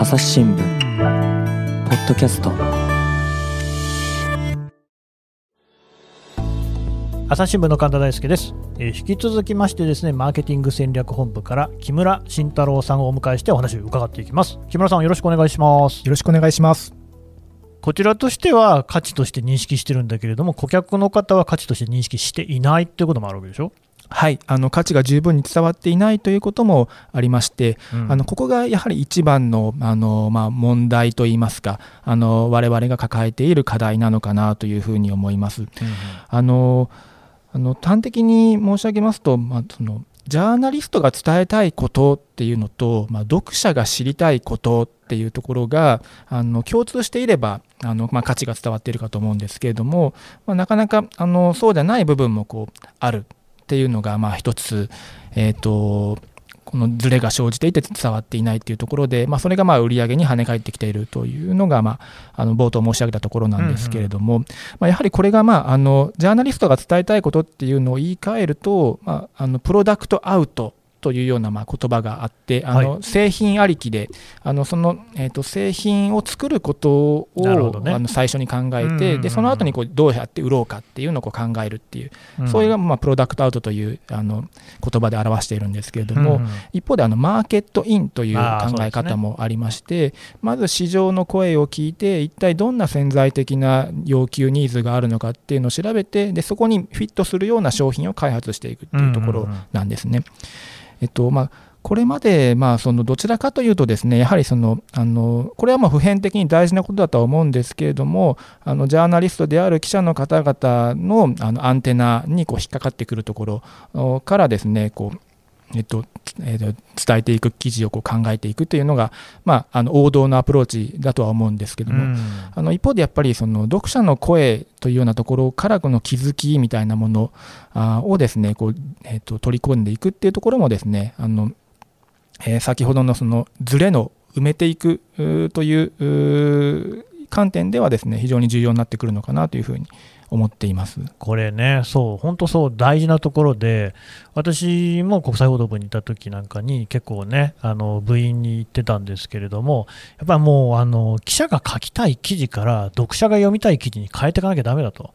朝日新聞ポッドキャスト。朝日新聞の神田大輔です、えー引き続きましてですねマーケティング戦略本部から木村慎太郎さんをお迎えしてお話を伺っていきます。木村さんよろしくお願いします。よろしくお願いします。こちらとしては価値として認識してるんだけれども顧客の方は価値として認識していないっていうこともあるわけでしょ、はい、あの価値が十分に伝わっていないということもありまして、うん。あのここがやはり一番のあの、まあ、問題といいますか、あの我々が抱えている課題なのかなというふうに思います。あのあの端的に申し上げますと、まあ、そのジャーナリストが伝えたいことっていうのと、まあ、読者が知りたいことっていうところがあの共通していればあの、まあ、価値が伝わっているかと思うんですけれども、まあ、なかなかあのそうではない部分もこうあるっていうのがまあ一つ、えー、とこのズレが生じていて伝わっていないっていうところで、まあ、それがまあ売り上げに跳ね返ってきているというのが、まあ、あの冒頭申し上げたところなんですけれども、まあ、やはりこれが、まあ、あのジャーナリストが伝えたいことっていうのを言い換えると、まあ、あのプロダクトアウトというようなまあ言葉があってあの、は製品ありきであのその、えー、と製品を作ることを、あの最初に考えうんうんうん。てでその後にこうどうやって売ろうかっていうのをこう考えるっていう、うん。それがまあプロダクトアウトというあの言葉で表しているんですけれども、うん一方であのマーケットインという考え方もありましてまず市場の声を聞いて一体どんな潜在的な要求ニーズがあるのかっていうのを調べてでそこにフィットするような商品を開発していくっていうところなんですね。えっとまあこれまで、まあ、そのどちらかというとですねやはりそのあのこれはまあ普遍的に大事なことだとは思うんですけれどもあのジャーナリストである記者の方々のあのアンテナにこう引っかかってくるところからですねこうえっとえっと伝えていく記事をこう考えていくというのが、まあ、あの王道のアプローチだとは思うんですけども、うん。あの一方でやっぱりその読者の声というようなところからこの気づきみたいなものあをですねこう、えっと取り込んでいくっていうところもですねあの、えー先ほどのそのズレの埋めていくという観点ではですね非常に重要になってくるのかなというふうに思っています。これね、そう、本当そう、大事なところで、私も国際報道部にいた時なんかに、結構ね、あの部員に言ってたんですけれども、やっぱりもうあの、記者が書きたい記事から、読者が読みたい記事に変えていかなきゃだめだと。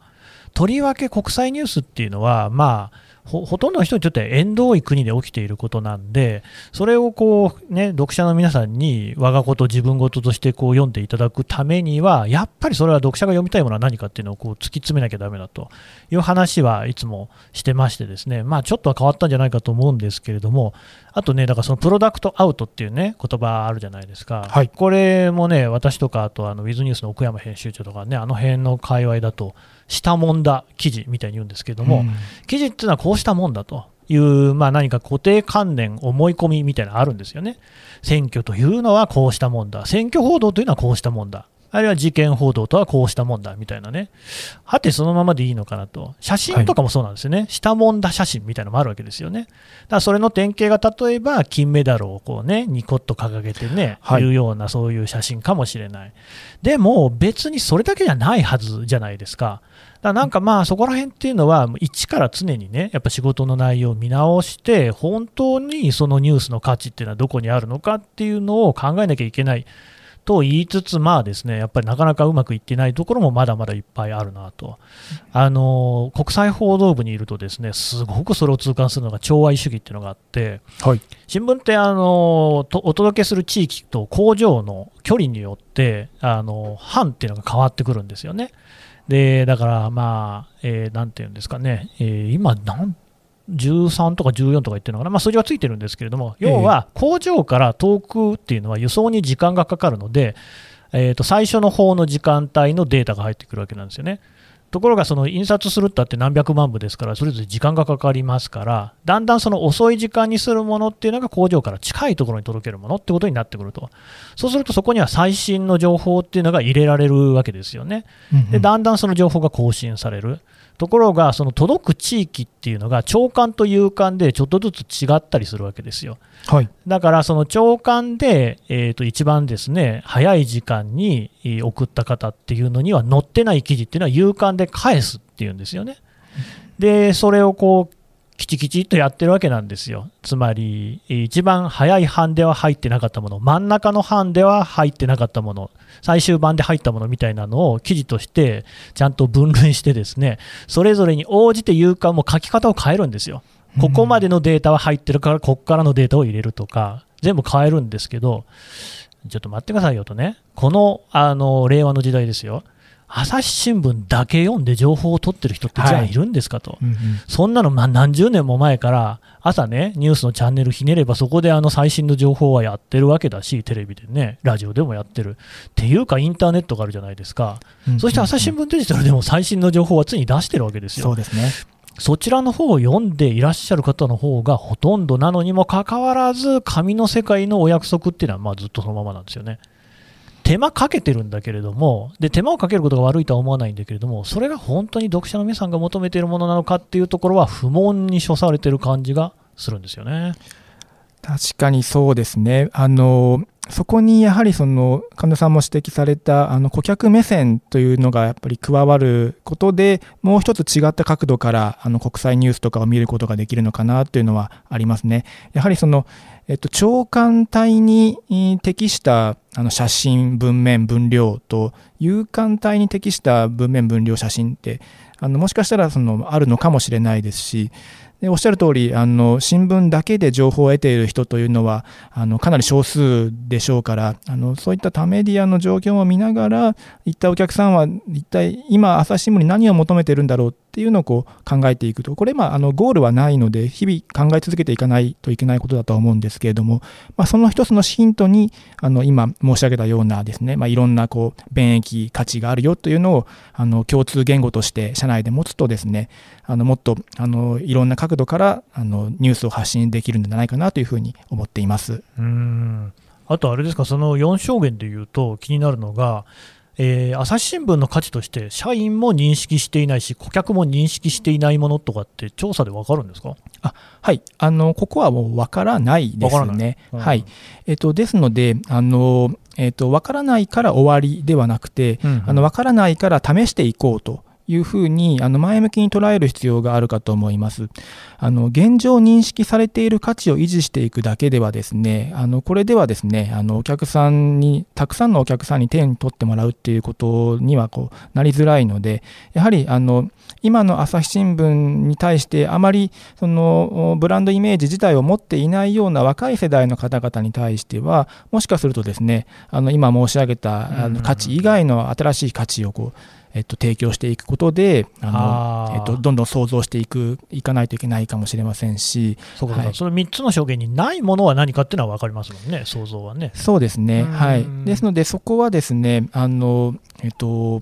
とりわけ国際ニュースっていうのは、まあ、ほほとんどの人にとって縁遠い国で起きていることなんで、それをこう、ね、読者の皆さんに我がこと、自分事としてこう読んでいただくためには、やっぱりそれは読者が読みたいものは何かっていうのをこう突き詰めなきゃだめだと。いう話はいつもしてましてですね、まあ、ちょっとは変わったんじゃないかと思うんですけれども、あとね、だからそのプロダクトアウトっていうね、言葉あるじゃないですか。はい。これもね、私とか、あとあのウィズニュースの奥山編集長とかね、あの辺の界隈だと、したもんだ記事みたいに言うんですけれども、うん記事っていうのはこうしたもんだという、まあ、何か固定観念、思い込みみたいなのあるんですよね。選挙というのはこうしたもんだ、選挙報道というのはこうしたもんだ、あるいは事件報道とはこうしたもんだみたいなね、はてそのままでいいのかなと、写真とかもそうなんですよね、したもんだ写真みたいなのもあるわけですよね。だからそれの典型が例えば金メダルをこうね、ニコッと掲げてね、はいいうようなそういう写真かもしれない。でも別にそれだけじゃないはずじゃないですか。だなんかまあそこら辺っていうのは、一から常にね、やっぱ仕事の内容を見直して、本当にそのニュースの価値っていうのはどこにあるのかっていうのを考えなきゃいけないと言いつつ、まあですね、やっぱりなかなかうまくいってないところもまだまだいっぱいあるなと。あの国際報道部にいるとですね、すごくそれを痛感するのが調和主義っていうのがあって、はい新聞ってあのとお届けする地域と工場の距離によってあの班っていうのが変わってくるんですよね。でだから、まあ、えーなんていうんですかね、えー今なん、13とか14とか言ってるのかな、まあ、数字はついてるんですけれども、要は工場から遠くっていうのは輸送に時間がかかるので、えーと最初の方の時間帯のデータが入ってくるわけなんですよね。ところがその印刷するったって何百万部ですからそれぞれ時間がかかりますからだんだんその遅い時間にするものっていうのが工場から近いところに届けるものってことになってくると。そうするとそこには最新の情報っていうのが入れられるわけですよね。でだんだんその情報が更新されるところがその届く地域っていうのが長官と夕刊でちょっとずつ違ったりするわけですよはいだからその長官で、えー、と一番ですね早い時間にえー送った方っていうのには載ってない記事っていうのは夕刊で返すっていうんですよね。でそれをこうきちきちっとやってるわけなんですよ。つまり、一番早い版では入ってなかったもの、真ん中の版では入ってなかったもの、最終版で入ったものみたいなのを記事としてちゃんと分類してですね、それぞれに応じて有価も書き方を変えるんですよ。ここまでのデータは入ってるから、ここからのデータを入れるとか、全部変えるんですけど、ちょっと待ってくださいよとね、このあの令和の時代ですよ。朝日新聞だけ読んで情報を取ってる人ってじゃあいるんですかと、はいうんうん、そんなのま何十年も前から朝ね、ニュースのチャンネルひねればそこであの最新の情報はやってるわけだし、テレビでね、ラジオでもやってる。っていうか、インターネットがあるじゃないですか、うんうんうん、そして朝日新聞デジタルでも最新の情報は常に出してるわけですよ。そうですねそちらの方を読んでいらっしゃる方の方がほとんどなのにもかかわらず、紙の世界のお約束っていうのはまあずっとそのままなんですよね。手間かけてるんだけれどもで、手間をかけることが悪いとは思わないんだけれども、それが本当に読者の皆さんが求めているものなのかっていうところは不問に処されてる感じがするんですよね。確かにそうですね。あのそこにやはりその神田さんも指摘されたあの顧客目線というのがやっぱり加わることでもう一つ違った角度からあの国際ニュースとかを見ることができるのかなというのはありますね。やはりそのえっと、長官体に適したあの写真、文面、分量と、有刊体に適した文面、分量、写真って、あのもしかしたらそのあるのかもしれないですし、でおっしゃる通りあり新聞だけで情報を得ている人というのはあのかなり少数でしょうからあのそういった多メディアの状況を見ながら一体お客さんは一体今朝日新聞に何を求めているんだろうっていうのをこう考えていくとこれ、まあ、あのゴールはないので日々考え続けていかないといけないことだとは思うんですけれども、まあ、その一つのヒントにあの今申し上げたようなですね、まあ、いろんなこう便益価値があるよというのをあの共通言語として社内で持つとですねあのもっとあのいろんな角度からあのニュースを発信できるんじゃないかなというふうに思っています。うん。あとあれですか、その4証言でいうと気になるのが、えー、朝日新聞の価値として社員も認識していないし顧客も認識していないものとかって調査で分かるんですかあはい。あのここはもう分からないですね。うん、はい。えーと、ですのであの、えーと、分からないから終わりではなくて、うんうん、あの分からないから試していこうというふうにあの前向きに捉える必要があるかと思います。あの現状認識されている価値を維持していくだけではですね、あのこれではですね、あのお客さんにたくさんのお客さんに手に取ってもらうっていうことにはこうなりづらいので、やはりあの今の朝日新聞に対してあまりそのブランドイメージ自体を持っていないような若い世代の方々に対してはもしかするとですねあの今申し上げたあの価値以外の新しい価値をこうえっと、提供していくことであの、えっと、どんどん想像していくいかないといけないかもしれませんしそうか、はい、その3つの証言にないものは何かっていうのは分かりますもんね想像はね。そうですね、はい、ですのでそこはですねあの、えっと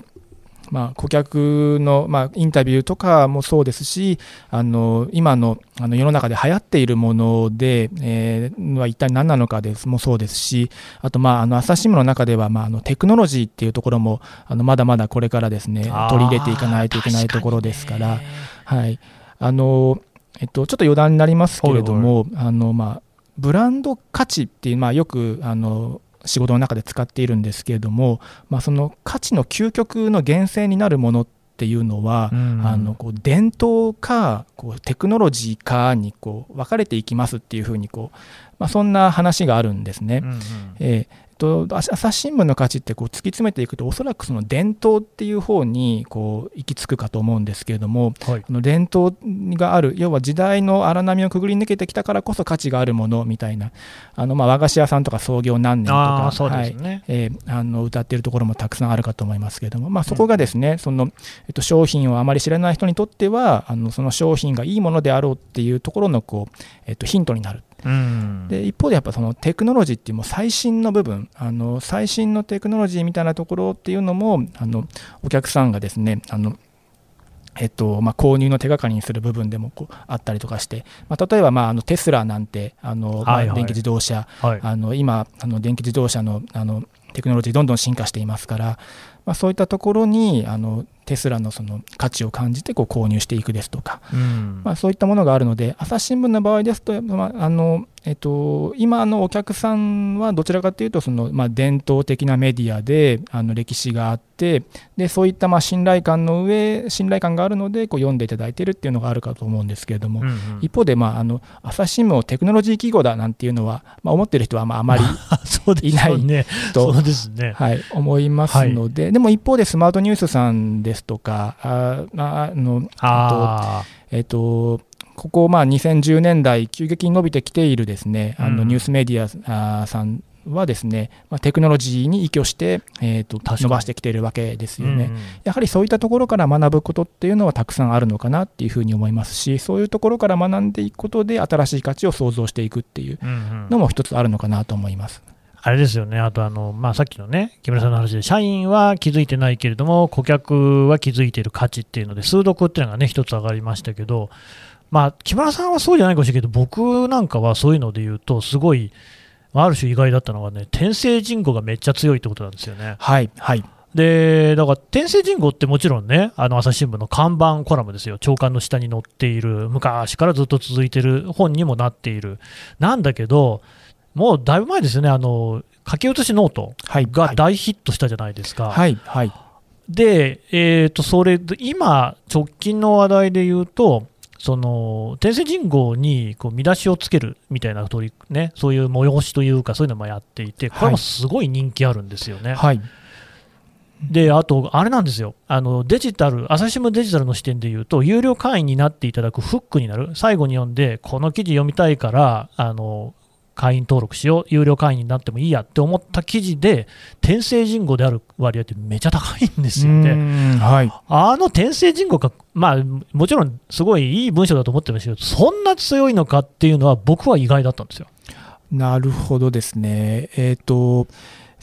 まあ、顧客の、まあ、インタビューとかもそうですしあの今のあの世の中で流行っているもので、えー、は一体何なのかですもそうですしあと、まあ、あの朝日新聞の中では、まあ、あのテクノロジーっていうところもあのまだまだこれからですね取り入れていかないといけないところですから。はい。あのえっと、ちょっと余談になりますけれども、あのまあ、ブランド価値っていう、まあ、よくあの仕事の中で使っているんですけれども、まあ、その価値の究極の源泉になるものっていうのは、うん、あのこう伝統かこうテクノロジーかにこう分かれていきますっていうふうにこう、まあ、そんな話があるんですね。うんうん、えーと朝日新聞の価値ってこう突き詰めていくとおそらくその伝統っていう方にこう行き着くかと思うんですけれども、はい、この伝統がある要は時代の荒波をくぐり抜けてきたからこそ価値があるものみたいなあのまあ和菓子屋さんとか創業何年とかはいえあの歌っているところもたくさんあるかと思いますけれども、まあ、そこがですね、うん、そのえっと、商品をあまり知らない人にとってはあのその商品がいいものであろうっていうところのこう、えっと、ヒントになる。で一方でやっぱそのテクノロジーっていうもう最新の部分あの最新のテクノロジーみたいなところっていうのもあのお客さんがですねあのえっとまあ、購入の手がかりにする部分でもこうあったりとかして、まあ、例えば、まあ、あのテスラなんてあの、まあ、電気自動車、はい、あの今あの電気自動車のあのテクノロジーどんどん進化していますから、まあ、そういったところにあのテスラのその価値を感じてこう購入していくですとか、うん。まあ、そういったものがあるので、朝日新聞の場合ですと、まああのえっと、今のお客さんはどちらかというとその、まあ、伝統的なメディアであの歴史があってでそういったまあ信頼感の上信頼感があるのでこう読んでいただいているっていうのがあるかと思うんですけれども、うんうん。一方で、まあ、あの朝日新聞をテクノロジー企業だなんていうのは、まあ、思ってる人はまああまり そうですよね。とそうですね。はい、思いますので、でも一方でスマートニュースさんですとか、あああのあえっとここまあ2010年代、急激に伸びてきているですねあうん。のニュースメディアさんはですね、まあ、テクノロジーに依拠して、えー、と確かに。伸ばしてきているわけですあ、よね。うんうん。やはりそういったところから学ぶことっていうのはたくさんあるのかなっていうふうに思いますし、そういうところから学んでいくことで新しい価値を創造していくっていううんうん。のも一つあるのかなと思います。あれですよね、あとあの、まあ、さっきのね、木村さんの話で、社員は気づいてないけれども、顧客は気づいている価値っていうので、数読っていうのがね、一つ上がりましたけど、まあ、木村さんはそうじゃないかもしれないけど、僕なんかはそういうので言うと、すごい、まあある種意外だったのはね、天聖人語がめっちゃ強いってことなんですよね。はい、はい、で、だから、天聖人語ってもちろんね、あの朝日新聞の看板コラムですよ、長官の下に載っている、昔からずっと続いている本にもなっている、なんだけど、もうだいぶ前ですよね、あの書き写しノートはい、が大ヒットしたじゃないですか。はい、はい、で、えー、とそれで今、直近の話題で言うと、その天声人語にこう見出しをつけるみたいな取り、ね、そういう催しというか、そういうのもやっていて、これもすごい人気あるんですよね。はい、で、あと、あれなんですよ、あのデジタル、朝日新聞デジタルの視点で言うと、有料会員になっていただくフックになる、最後に読んで、この記事読みたいから、あの会員登録しよう、有料会員になってもいいやって思った記事で、天声人語である割合ってめちゃ高いんですようね。はい、あの天声人語が、まあ、もちろんすごいいい文章だと思ってましたけど、そんな強いのかっていうのは、僕は意外だったんですよ。なるほどですね。えっ、と、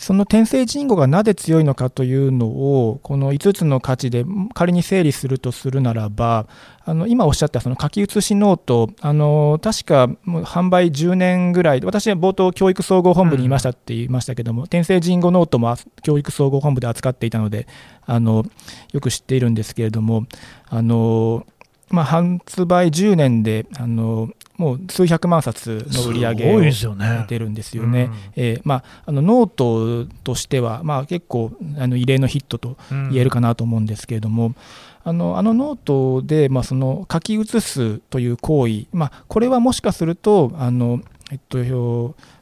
その天声人語がなぜ強いのかというのを、この5つの価値で仮に整理するとするならば、あの今おっしゃったその書き写しノート、あの確か販売10年ぐらい、私は冒頭、教育総合本部にいましたって言いましたけども、天声人語ノートも教育総合本部で扱っていたので、あのよく知っているんですけれども、あのまあ、発売10年であのもう数百万冊の売り上げをいですよね。やってるんですよね。うん。えーまあ、あのノートとしては、まあ、結構あの異例のヒットと言えるかなと思うんですけれども、あのあのノートで、まあ、その書き写すという行為、まあ、これはもしかするとあの、えっと、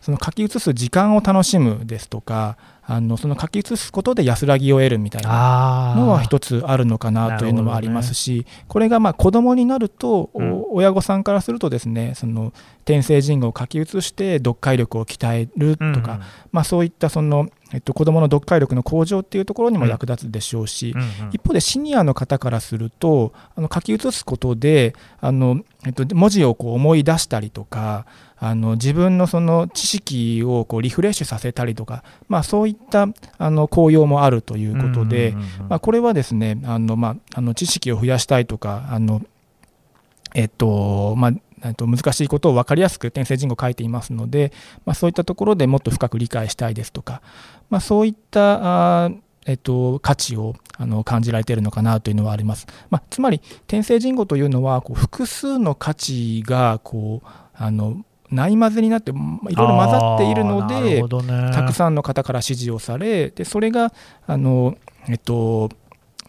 その書き写す時間を楽しむですとかあのその書き写すことで安らぎを得るみたいなあのは一つあるのかなというのもありますし、これがまあ子供になると、おうん。親御さんからするとですねその天聖人語を書き写して読解力を鍛えるとか、まあ、そういったその、えっと、子どもの読解力の向上っていうところにも役立つでしょうし、うんうん。一方でシニアの方からするとあの書き写すことであの、えっと、文字をこう思い出したりとかあの自分のその知識をこうリフレッシュさせたりとか、まあ、そういったあの効用もあるということで、まあ、これはですねあの、まあ、あの知識を増やしたいとかあの、えっとまあと難しいことを分かりやすく転生人語書いていますので、まあ、そういったところでもっと深く理解したいですとか、まあ、そういったあーえっと、価値をあの感じられているのかなというのはあります。まあ、つまり転生人語というのはこう複数の価値がこうあのない混ぜになってまあいろいろ混ざっているのでね。たくさんの方から支持をされでそれがあの、えっと、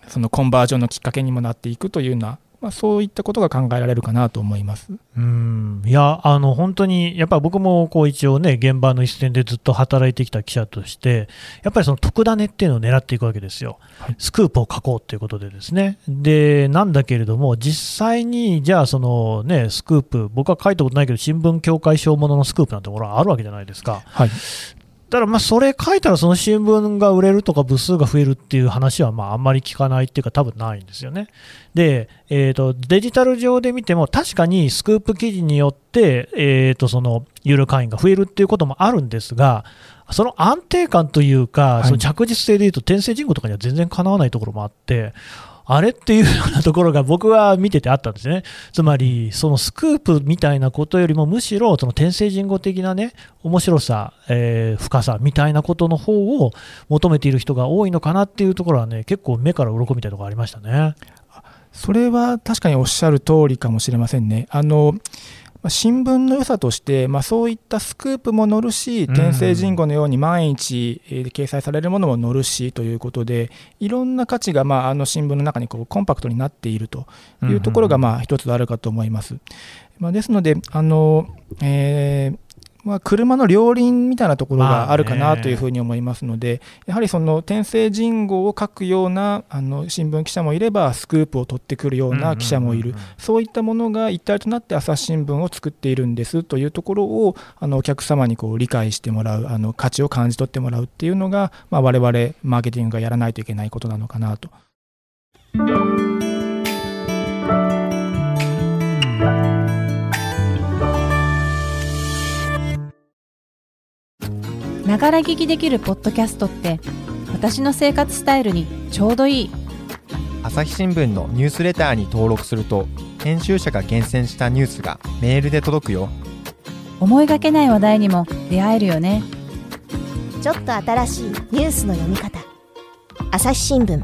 そのコンバージョンのきっかけにもなっていくというような、まあ、そういったことが考えられるかなと思います。うん。いや、あの本当に、やっぱり僕もこう一応ね、現場の一線でずっと働いてきた記者として、やっぱりその特ダネっていうのを狙っていくわけですよ、はい。スクープを書こうということでですね、でなんだけれども、実際にじゃあ、そのね、スクープ、僕は書いたことないけど、新聞協会賞もののスクープなんてものはあるわけじゃないですか。はい、だからまあそれ書いたらその新聞が売れるとか部数が増えるっていう話はまああんまり聞かないっていうか多分ないんですよね。で、えー、とデジタル上で見ても確かにスクープ記事によって、えー、とその有料会員が増えるっていうこともあるんですがその安定感というか、はいその着実性でいうと転生人口とかには全然かなわないところもあってあれっていうようなところが僕は見ててあったんですね。つまり、そのスクープみたいなことよりも、むしろその天聖人語的なね、面白さ、えー、深さみたいなことの方を求めている人が多いのかなっていうところはね、結構目から鱗みたいなところありましたね。それは確かにおっしゃる通りかもしれませんね。あの新聞の良さとして、まあ、そういったスクープも載るし、天聖人語のように毎日、えー、掲載されるものも載るしということで、いろんな価値が、まあ、あの新聞の中にこうコンパクトになっているというところが、まあ、一つあるかと思います。まあ、ですので、あのえーまあ、車の両輪みたいなところがあるかなというふうに思いますので、やはりその天聖人語を書くようなあの新聞記者もいれば、スクープを取ってくるような記者もいる、そういったものが一体となって朝日新聞を作っているんですというところをあのお客様にこう理解してもらう、あの価値を感じ取ってもらうっていうのが、まあ、我々マーケティングがやらないといけないことなのかなと。ながら聞きできるポッドキャストって私の生活スタイルにちょうどいい。朝日新聞のニュースレターに登録すると編集者が厳選したニュースがメールで届くよ。思いがけない話題にも出会えるよね。ちょっと新しいニュースの読み方。朝日新聞。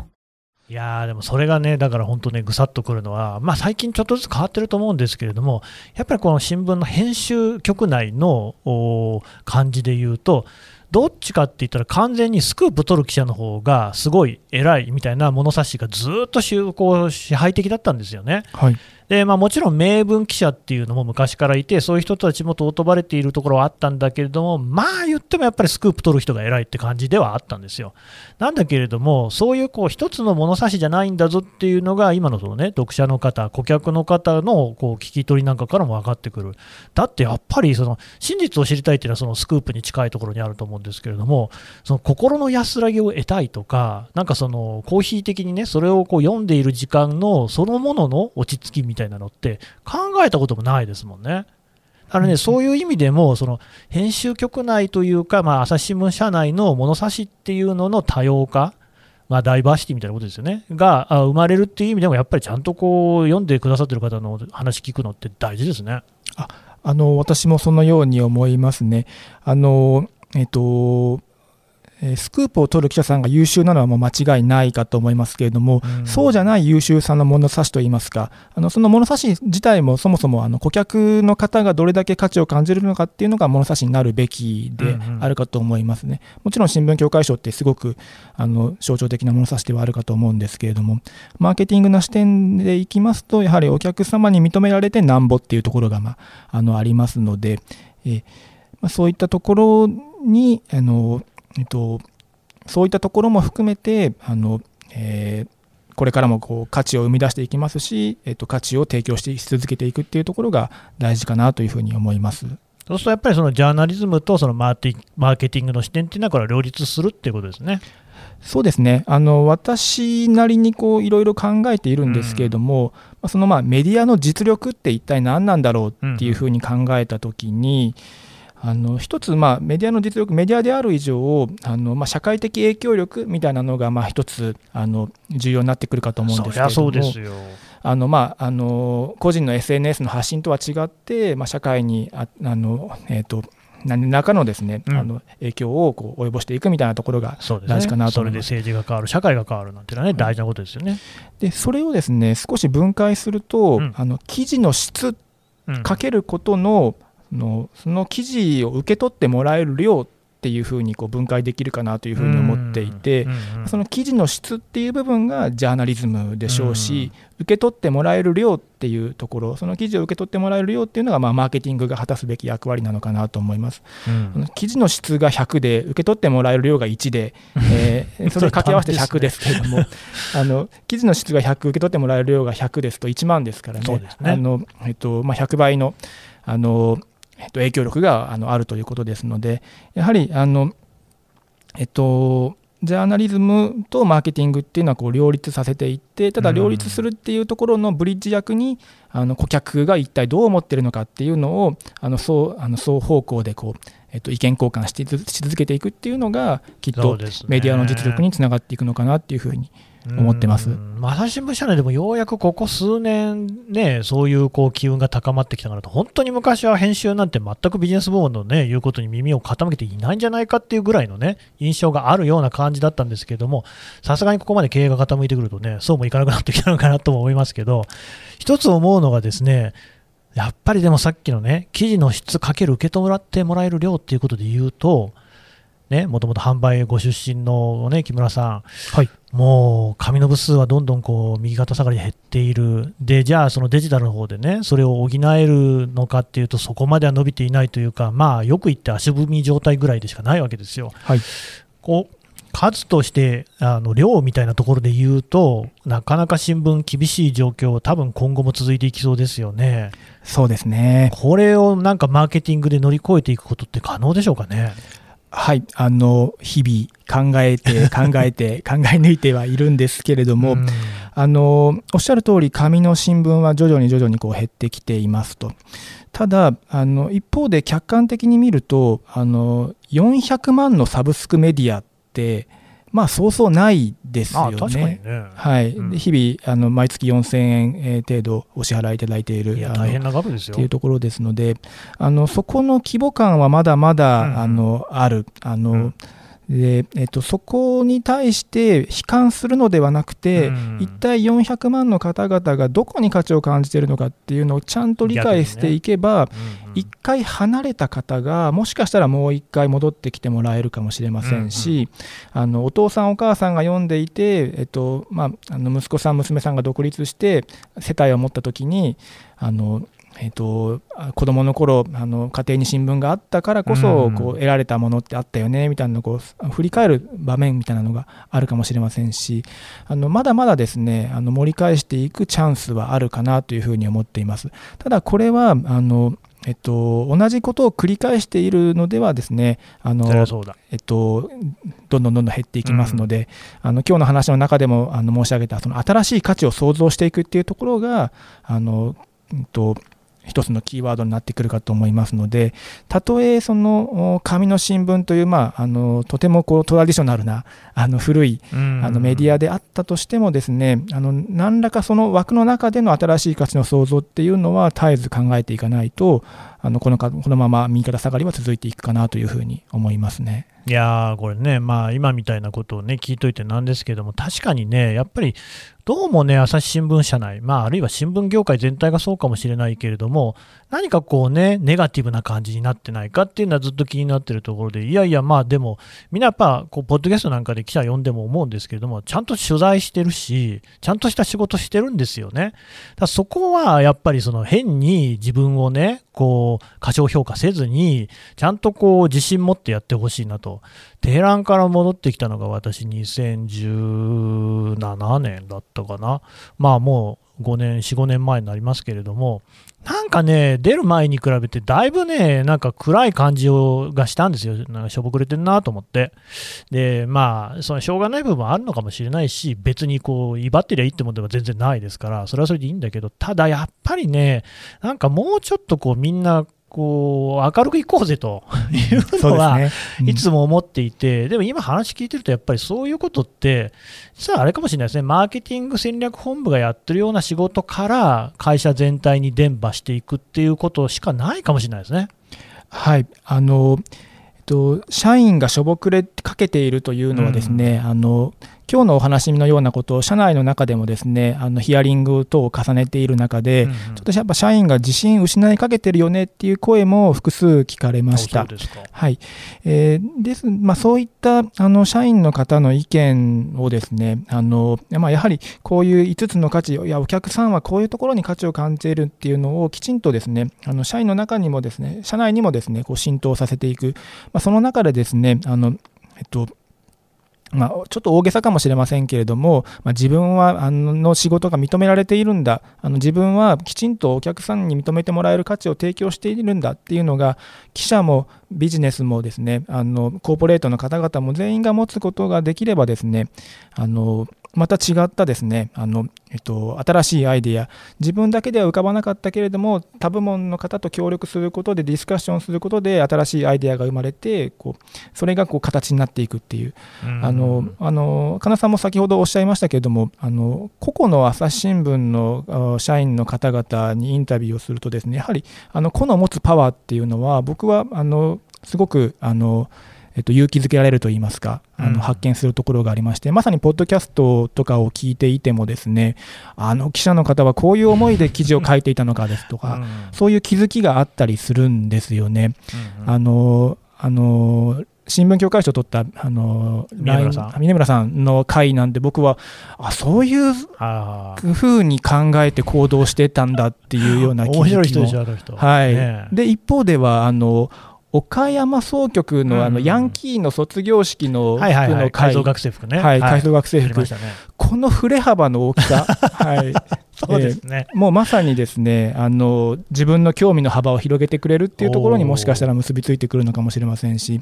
いやでもそれがね、だから本当ね、ぐさっとくるのは、まあ、最近ちょっとずつ変わってると思うんですけれども、やっぱりこの新聞の編集局内の感じで言うと、どっちかって言ったら完全にスクープ取る記者の方がすごい偉いみたいな物差しがずっと就航支配的だったんですよね。はいでまあ、もちろん名文記者っていうのも昔からいて、そういう人たちも尊ばれているところはあったんだけれども、まあ言ってもやっぱりスクープ取る人が偉いって感じではあったんですよ。なんだけれども、そういうこう一つの物差しじゃないんだぞっていうのが、今のその、ね、読者の方、顧客の方のこう聞き取りなんかからも分かってくる。だってやっぱりその真実を知りたいっていうのはそのスクープに近いところにあると思うんですけれども、その心の安らぎを得たいとか、なんかそのコーヒー的にね、それをこう読んでいる時間のそのものの落ち着きみたいなのって、考えたこともないですもんね。だからね、そういう意味でも、その編集局内というか、まあ、朝日新聞社内の物差しっていうのの多様化、まあ、ダイバーシティみたいなことですよね、が生まれるっていう意味でも、やっぱりちゃんとこう読んでくださってる方の話聞くのって大事ですね。ああの私もそのように思いますね。あのえっとスクープを取る記者さんが優秀なのはもう間違いないかと思いますけれども、うん、そうじゃない優秀さの物差しといいますか、あのその物差し自体もそもそもあの顧客の方がどれだけ価値を感じるのかっていうのが物差しになるべきであるかと思いますね。もちろん新聞協会賞ってすごくあの象徴的な物差しではあるかと思うんですけれども、マーケティングの視点でいきますと、やはりお客様に認められてなんぼっていうところが、まあ、あのありますので、えまあ、そういったところにあのえっと、そういったところも含めてあの、えー、これからもこう価値を生み出していきますし、えっと、価値を提供してし続けていくっていうところが大事かなというふうに思います。そうするとやっぱりそのジャーナリズムとそのマーティマーケティングの視点っていうのはこれ両立するっていうことですね。そうですねあの私なりにこういろいろ考えているんですけれども、うん、そのまあメディアの実力って一体何なんだろうっていうふうに考えたときに、うんあの一つ、まあ、メディアの実力、メディアである以上、あのまあ、社会的影響力みたいなのが、まあ、一つあの重要になってくるかと思うんですけれども。あのまあ、あの個人の SNS の発信とは違って、まあ、社会にああの、えーと、何らかのですね、うん、あの影響をこう及ぼしていくみたいなところが大事かなと思います、ね、それで政治が変わる、社会が変わるなんていうのはね、大事なことですよね。でそれをですね少し分解すると、うん、あの記事の質かけることののその記事を受け取ってもらえる量っていうふうにこう分解できるかなというふうに思っていて、その記事の質っていう部分がジャーナリズムでしょうし、受け取ってもらえる量っていうところその記事を受け取ってもらえる量っていうのが、まあ、マーケティングが果たすべき役割なのかなと思います、うん、記事の質が100で受け取ってもらえる量が1で、えー、それを掛け合わせて100ですけれども あの記事の質が100受け取ってもらえる量が100ですと1万ですからね、ね。あのえっとまあ、100倍のあのえっと、影響力があのあるということですので、やはりあの、えっと、ジャーナリズムとマーケティングっていうのはこう両立させていってただ両立するっていうところのブリッジ役にあの顧客が一体どう思ってるのかっていうのをあの双あの双方向でこう、えっと、意見交換してし続けていくっていうのがきっとメディアの実力につながっていくのかなっていうふうに思ってます。朝日新聞社内でもようやくここ数年、ね、そういうこう機運が高まってきたからと、本当に昔は編集なんて全くビジネス部門の、ね、言うことに耳を傾けていないんじゃないかっていうぐらいの、ね、印象があるような感じだったんですけども、さすがにここまで経営が傾いてくるとね、そうもいかなくなってきたのかなとも思いますけど、一つ思うのがですね、やっぱりでもさっきのね、記事の質かける受け取ってもらえる量っていうことで言うと、ね、もともと販売ご出身の、ね、木村さん、はいもう紙の部数はどんどんこう右肩下がりで減っている、でじゃあ、そのデジタルの方でね、それを補えるのかっていうと、そこまでは伸びていないというか、まあ、よく言って足踏み状態ぐらいでしかないわけですよ。はいこう数としてあの量みたいなところで言うと、なかなか新聞、厳しい状況、多分今後も続いていきそうですよね。そうですね。これをなんかマーケティングで乗り越えていくことって可能でしょうかね？はい、あの日々考えて 考えて考え抜いてはいるんですけれども、うんあのおっしゃる通り紙の新聞は徐々に徐々にこう減ってきていますと。ただあの一方で客観的に見るとあの400万のサブスクメディアってまあそうそうないですよね。ね。はい、うんで日々あの毎月4000円えー程度お支払いいただいているい大変な額ですよっていう。ところですので、あのそこの規模感はまだまだ、うんあのある。あのうんでえっと、そこに対して悲観するのではなくて、うん。一体400万の方々がどこに価値を感じているのかっていうのをちゃんと理解していけば、うんうん。一回離れた方がもしかしたらもう一回戻ってきてもらえるかもしれませんし、あのお父さんお母さんが読んでいて、えっとまあ、あの息子さん娘さんが独立して世帯を持った時にあのえっとあ子供の頃あの家庭に新聞があったからこそ、うんこう得られたものってあったよねみたいなのをこう振り返る場面みたいなのがあるかもしれませんしあのまだまだですねあの盛り返していくチャンスはあるかなというふうに思っています。ただこれはあのえっと、同じことを繰り返しているのではですねあの。えっと、どんどんどんどん減っていきますので、あの今日の話の中でもあの申し上げたその新しい価値を創造していくっていうところがあの、うんと、一つのキーワードになってくるかと思いますのでたとえそのお紙の新聞という、まあ、あのとてもこうトラディショナルなあの古いあのメディアであったとしてもですねあの何らかその枠の中での新しい価値の創造っていうのは絶えず考えていかないとあのこのかこのまま右肩下がりは続いていくかなというふうに思いますね。いやー、これね、まあ、今みたいなことをね、聞いといてなんですけども、確かにね、やっぱり、どうもね、朝日新聞社内、まあ、あるいは新聞業界全体がそうかもしれないけれども、何かこうね、ネガティブな感じになってないかっていうのはずっと気になってるところで、いやいや、まあ、でも、みんなやっぱ、こう、ポッドキャストなんかで記者呼んでも思うんですけれども、ちゃんと取材してるし、ちゃんとした仕事してるんですよね。だそこはやっぱりその変に自分をね、こう、過小評価せずに、ちゃんとこう、自信持ってやってほしいなと。テヘランから戻ってきたのが私2017年だったかな。まあもう5年、4、5年前になりますけれども、なんかね、出る前に比べてだいぶね、なんか暗い感じをがしたんですよ。なんかしょぼくれてんなと思って。で、まあ、そのしょうがない部分もあるのかもしれないし、別にこう、威張ってりゃいいってもんでは全然ないですから、それはそれでいいんだけど、ただやっぱりね、なんかもうちょっとこう、みんな、こう、明るくいこうぜというのは、ね。うん。いつも思っていて、でも今話聞いてると、やっぱりそういうことって、実はあれかもしれないですね、マーケティング戦略本部がやってるような仕事から、会社全体に伝播していくっていうことしかないかもしれないですね。はい。あのえっと、社員がしょぼくれかけているというのはですね、あの今日のお話のようなことを社内の中でもですねあのヒアリング等を重ねている中で、うんうん。ちょっとやっぱ社員が自信失いかけてるよねっていう声も複数聞かれました。はい。えーですまあ、そういったあの社員の方の意見をですねあの、まあ、やはりこういう5つの価値いやお客さんはこういうところに価値を感じているっていうのをきちんとですねあの社員の中にもですね社内にもですねこう浸透させていく、まあ、その中でですねあの、えっとまあ、ちょっと大げさかもしれませんけれども、まあ、自分はあの仕事が認められているんだ。あの自分はきちんとお客さんに認めてもらえる価値を提供しているんだ。っていうのが記者もビジネスもですねあのコーポレートの方々も全員が持つことができればですねあのまた違ったですね。あの、えっと、新しいアイデア。自分だけでは浮かばなかったけれども他部門の方と協力することでディスカッションすることで新しいアイデアが生まれてこうそれがこう形になっていくっていう、あのあの金さんも先ほどおっしゃいましたけれどもあの個々の朝日新聞の社員の方々にインタビューをするとですねやはりあの個の持つパワーっていうのは僕はあのすごくあのえっと、勇気づけられるといいますか、あの発見するところがありまして、うん、まさにポッドキャストとかを聞いていても、ですねあの記者の方はこういう思いで記事を書いていたのかですとか、うん、そういう気づきがあったりするんですよね。うんうん、あのあの新聞協会賞を取ったあの峰村さん峰村さんの回なんで僕はあそういうふうに考えて行動してたんだっていうような気づきも面白い人でしょあの人。はい、ね、で一方ではあの岡山総局のあのヤンキーの卒業式の服の改造学生服ね。はい、改造学生服。この振れ幅の大きさ。はい。そうですね、もうまさにですねあの自分の興味の幅を広げてくれるっていうところにもしかしたら結びついてくるのかもしれませんし。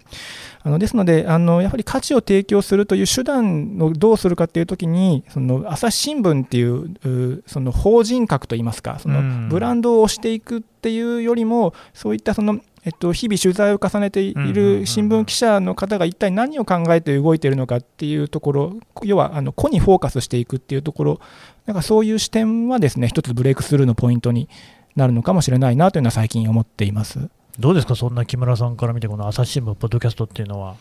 あのですのであのやはり価値を提供するという手段をどうするかっていう時にその朝日新聞っていうその法人格といいますかそのブランドを推していくっていうよりもそういったそのえっと、日々取材を重ねている新聞記者の方が一体何を考えて動いているのかっていうところ要はあの個にフォーカスしていくっていうところ。なんかそういう視点はですね一つブレイクスルーのポイントになるのかもしれないなというのは最近思っています。どうですか、そんな木村さんから見て、この朝日新聞、ポッドキャストっていうのは。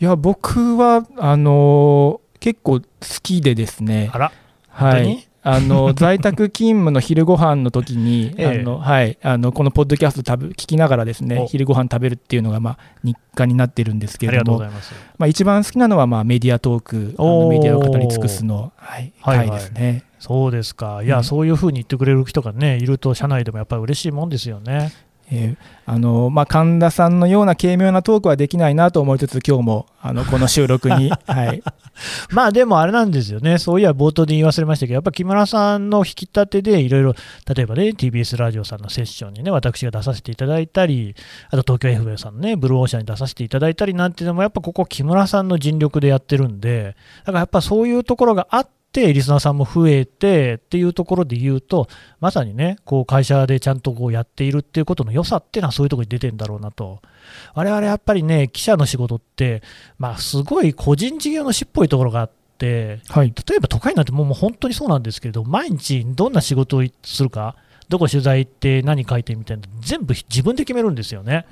いや、僕はあの結構好きでですね。あら、はいあの 在宅勤務の昼ご飯の時に、ええ、あのはい、あのこのポッドキャスト食べ聞きながらですね昼ご飯食べるっていうのが、まあ、日課になってるんですけれどもまあ、一番好きなのは、まあ、メディアトークあのメディアを語り尽くすの、はい、回ですね。そうですか、いや、うん、そういうふうに言ってくれる人がね、いると、社内でもやっぱり嬉しいもんですよね。えー、あのまあ、神田さんのような軽妙なトークはできないなと思いつつ、今日もあのこの収録に、はい、まあでもあれなんですよね、そういや冒頭で言い忘れましたけど、やっぱ木村さんの引き立てで、いろいろ、例えばね、TBS ラジオさんのセッションにね、私が出させていただいたり、あと東京 FM さんのね、ブルーオーシャンに出させていただいたりなんていうのも、やっぱここ、木村さんの尽力でやってるんで、だからやっぱそういうところがあって、て、リスナーさんも増えてっていうところで言うと、まさにね、こう会社でちゃんとこうやっているっていうことの良さっていうのはそういうところに出てんだろうなと。我々やっぱりね、記者の仕事って、まあ、すごい個人事業主っぽいところがあって、はい、例えば都会なんてもう本当にそうなんですけれど、毎日どんな仕事をするか、どこ取材行って何書いてみたいな全部自分で決めるんですよね。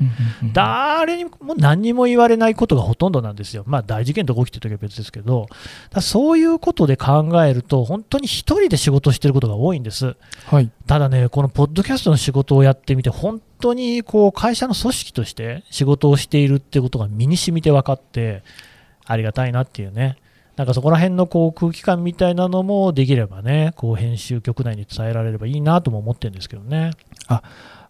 誰にも何にも言われないことがほとんどなんですよ。まあ大事件とか起きてる時は別ですけど、そういうことで考えると本当に1人で仕事をしてることが多いんです。はい、ただね、このポッドキャストの仕事をやってみて本当にこう会社の組織として仕事をしているってことが身に染みて分かってありがたいなっていうね。なんかそこら辺のこう空気感みたいなのもできればね、こう編集局内に伝えられればいいなとも思ってるんですけどね。あ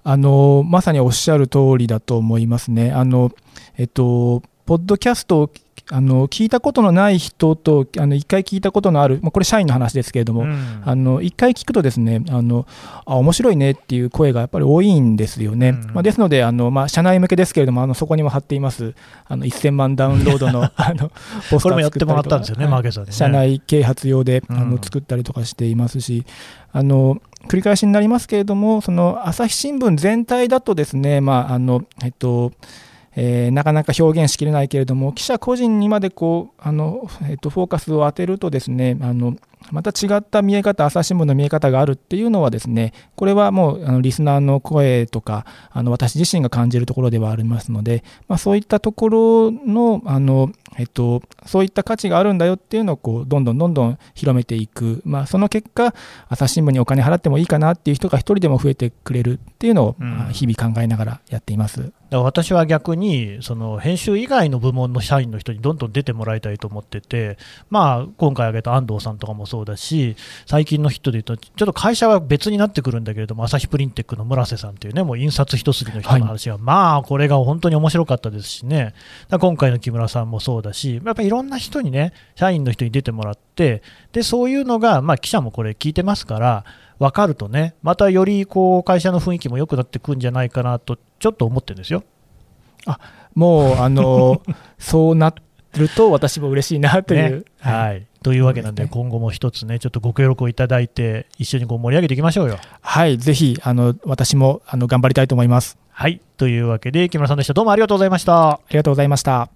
あのまさにおっしゃる通りだと思いますね。あのえっとポッドキャストをあの聞いたことのない人とあの1回聞いたことのある、まあ、これ社員の話ですけれども、うん、あの1回聞くとですねあのあ面白いねっていう声がやっぱり多いんですよね、うん、まあ、ですのであの、まあ、社内向けですけれどもあのそこにも貼っています。あの1000万ダウンロードの あのポスター作ったりとか、ねはい。ね、社内啓発用で、あの作ったりとかしていますしあの繰り返しになりますけれどもその朝日新聞全体だとですね、まああのえっとえー、なかなか表現しきれないけれども記者個人にまでこうあの、えー、とフォーカスを当てるとですねあのまた違った見え方、朝日新聞の見え方があるっていうのはですね、これはもうあのリスナーの声とか、あの私自身が感じるところではありますので、まあ、そういったところのあの、えっと、そういった価値があるんだよっていうのをこうどんどんどんどん広めていく、まあ、その結果、朝日新聞にお金払ってもいいかなっていう人が一人でも増えてくれるっていうのを、日々考えながらやっています。私は逆にその編集以外の部門の社員の人にどんどん出てもらいたいと思ってて、まあ、今回挙げた安藤さんとかもそうだし、最近の人でいうと、ちょっと会社は別になってくるんだけれども、朝日プリンテックの村瀬さんというね、もう印刷一筋の人の話が、はい、まあ、これが本当に面白かったですしね、今回の木村さんもそうだし、やっぱりいろんな人にね、社員の人に出てもらって、でそういうのが、まあ、記者もこれ聞いてますから、分かるとね、またよりこう会社の雰囲気も良くなってくるんじゃないかなと、ちょっと思ってるんですよ。あもうあの そうなると私も嬉しいなという、ね、はい、というわけなんで、今後も一つね、ちょっとご協力をいただいて、一緒にこう盛り上げていきましょうよ。はい、ぜひあの私もあの頑張りたいと思います。はい。というわけで、木村さんでした。どうもありがとうございました。ありがとうございました。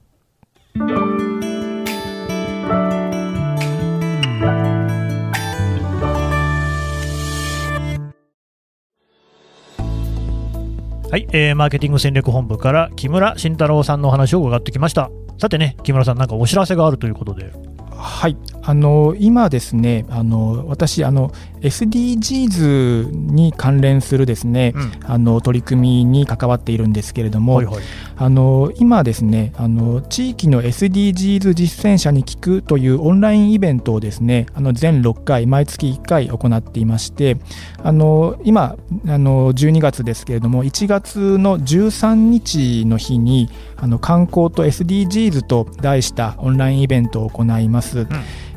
はい、えーマーケティング戦略本部から木村慎太郎さんのお話を伺ってきました。さてね、木村さん、なんかお知らせがあるということで。はい、あの今ですね、あの私あの SDGs に関連するですね、うん。あの取り組みに関わっているんですけれども、はいはい。あの今ですねあの地域の SDGs 実践者に聞くというオンラインイベントをですねあの全6回毎月1回行っていましてあの今あの12月ですけれども1月の13日の日にあの観光と SDGs と題したオンラインイベントを行います。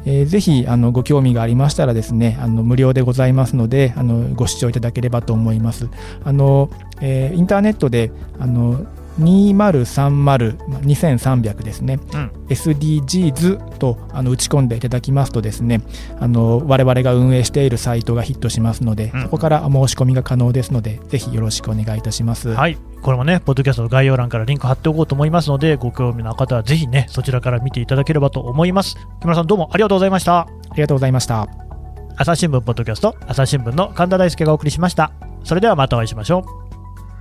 えーぜひあのご興味がありましたらですねあの無料でございますのであのご視聴いただければと思います。あのえーインターネットであの2030、まあ2300ですね、うん SDGs とあの打ち込んでいただきますとですねあの我々が運営しているサイトがヒットしますので、うんそこから申し込みが可能ですのでぜひよろしくお願いいたします。はい。これもね、ポッドキャストの概要欄からリンク貼っておこうと思いますので、ご興味の方はぜひね、そちらから見ていただければと思います。木村さん、どうもありがとうございました。ありがとうございました。朝日新聞ポッドキャスト、朝日新聞の神田大輔がお送りしました。それではまたお会いしましょう。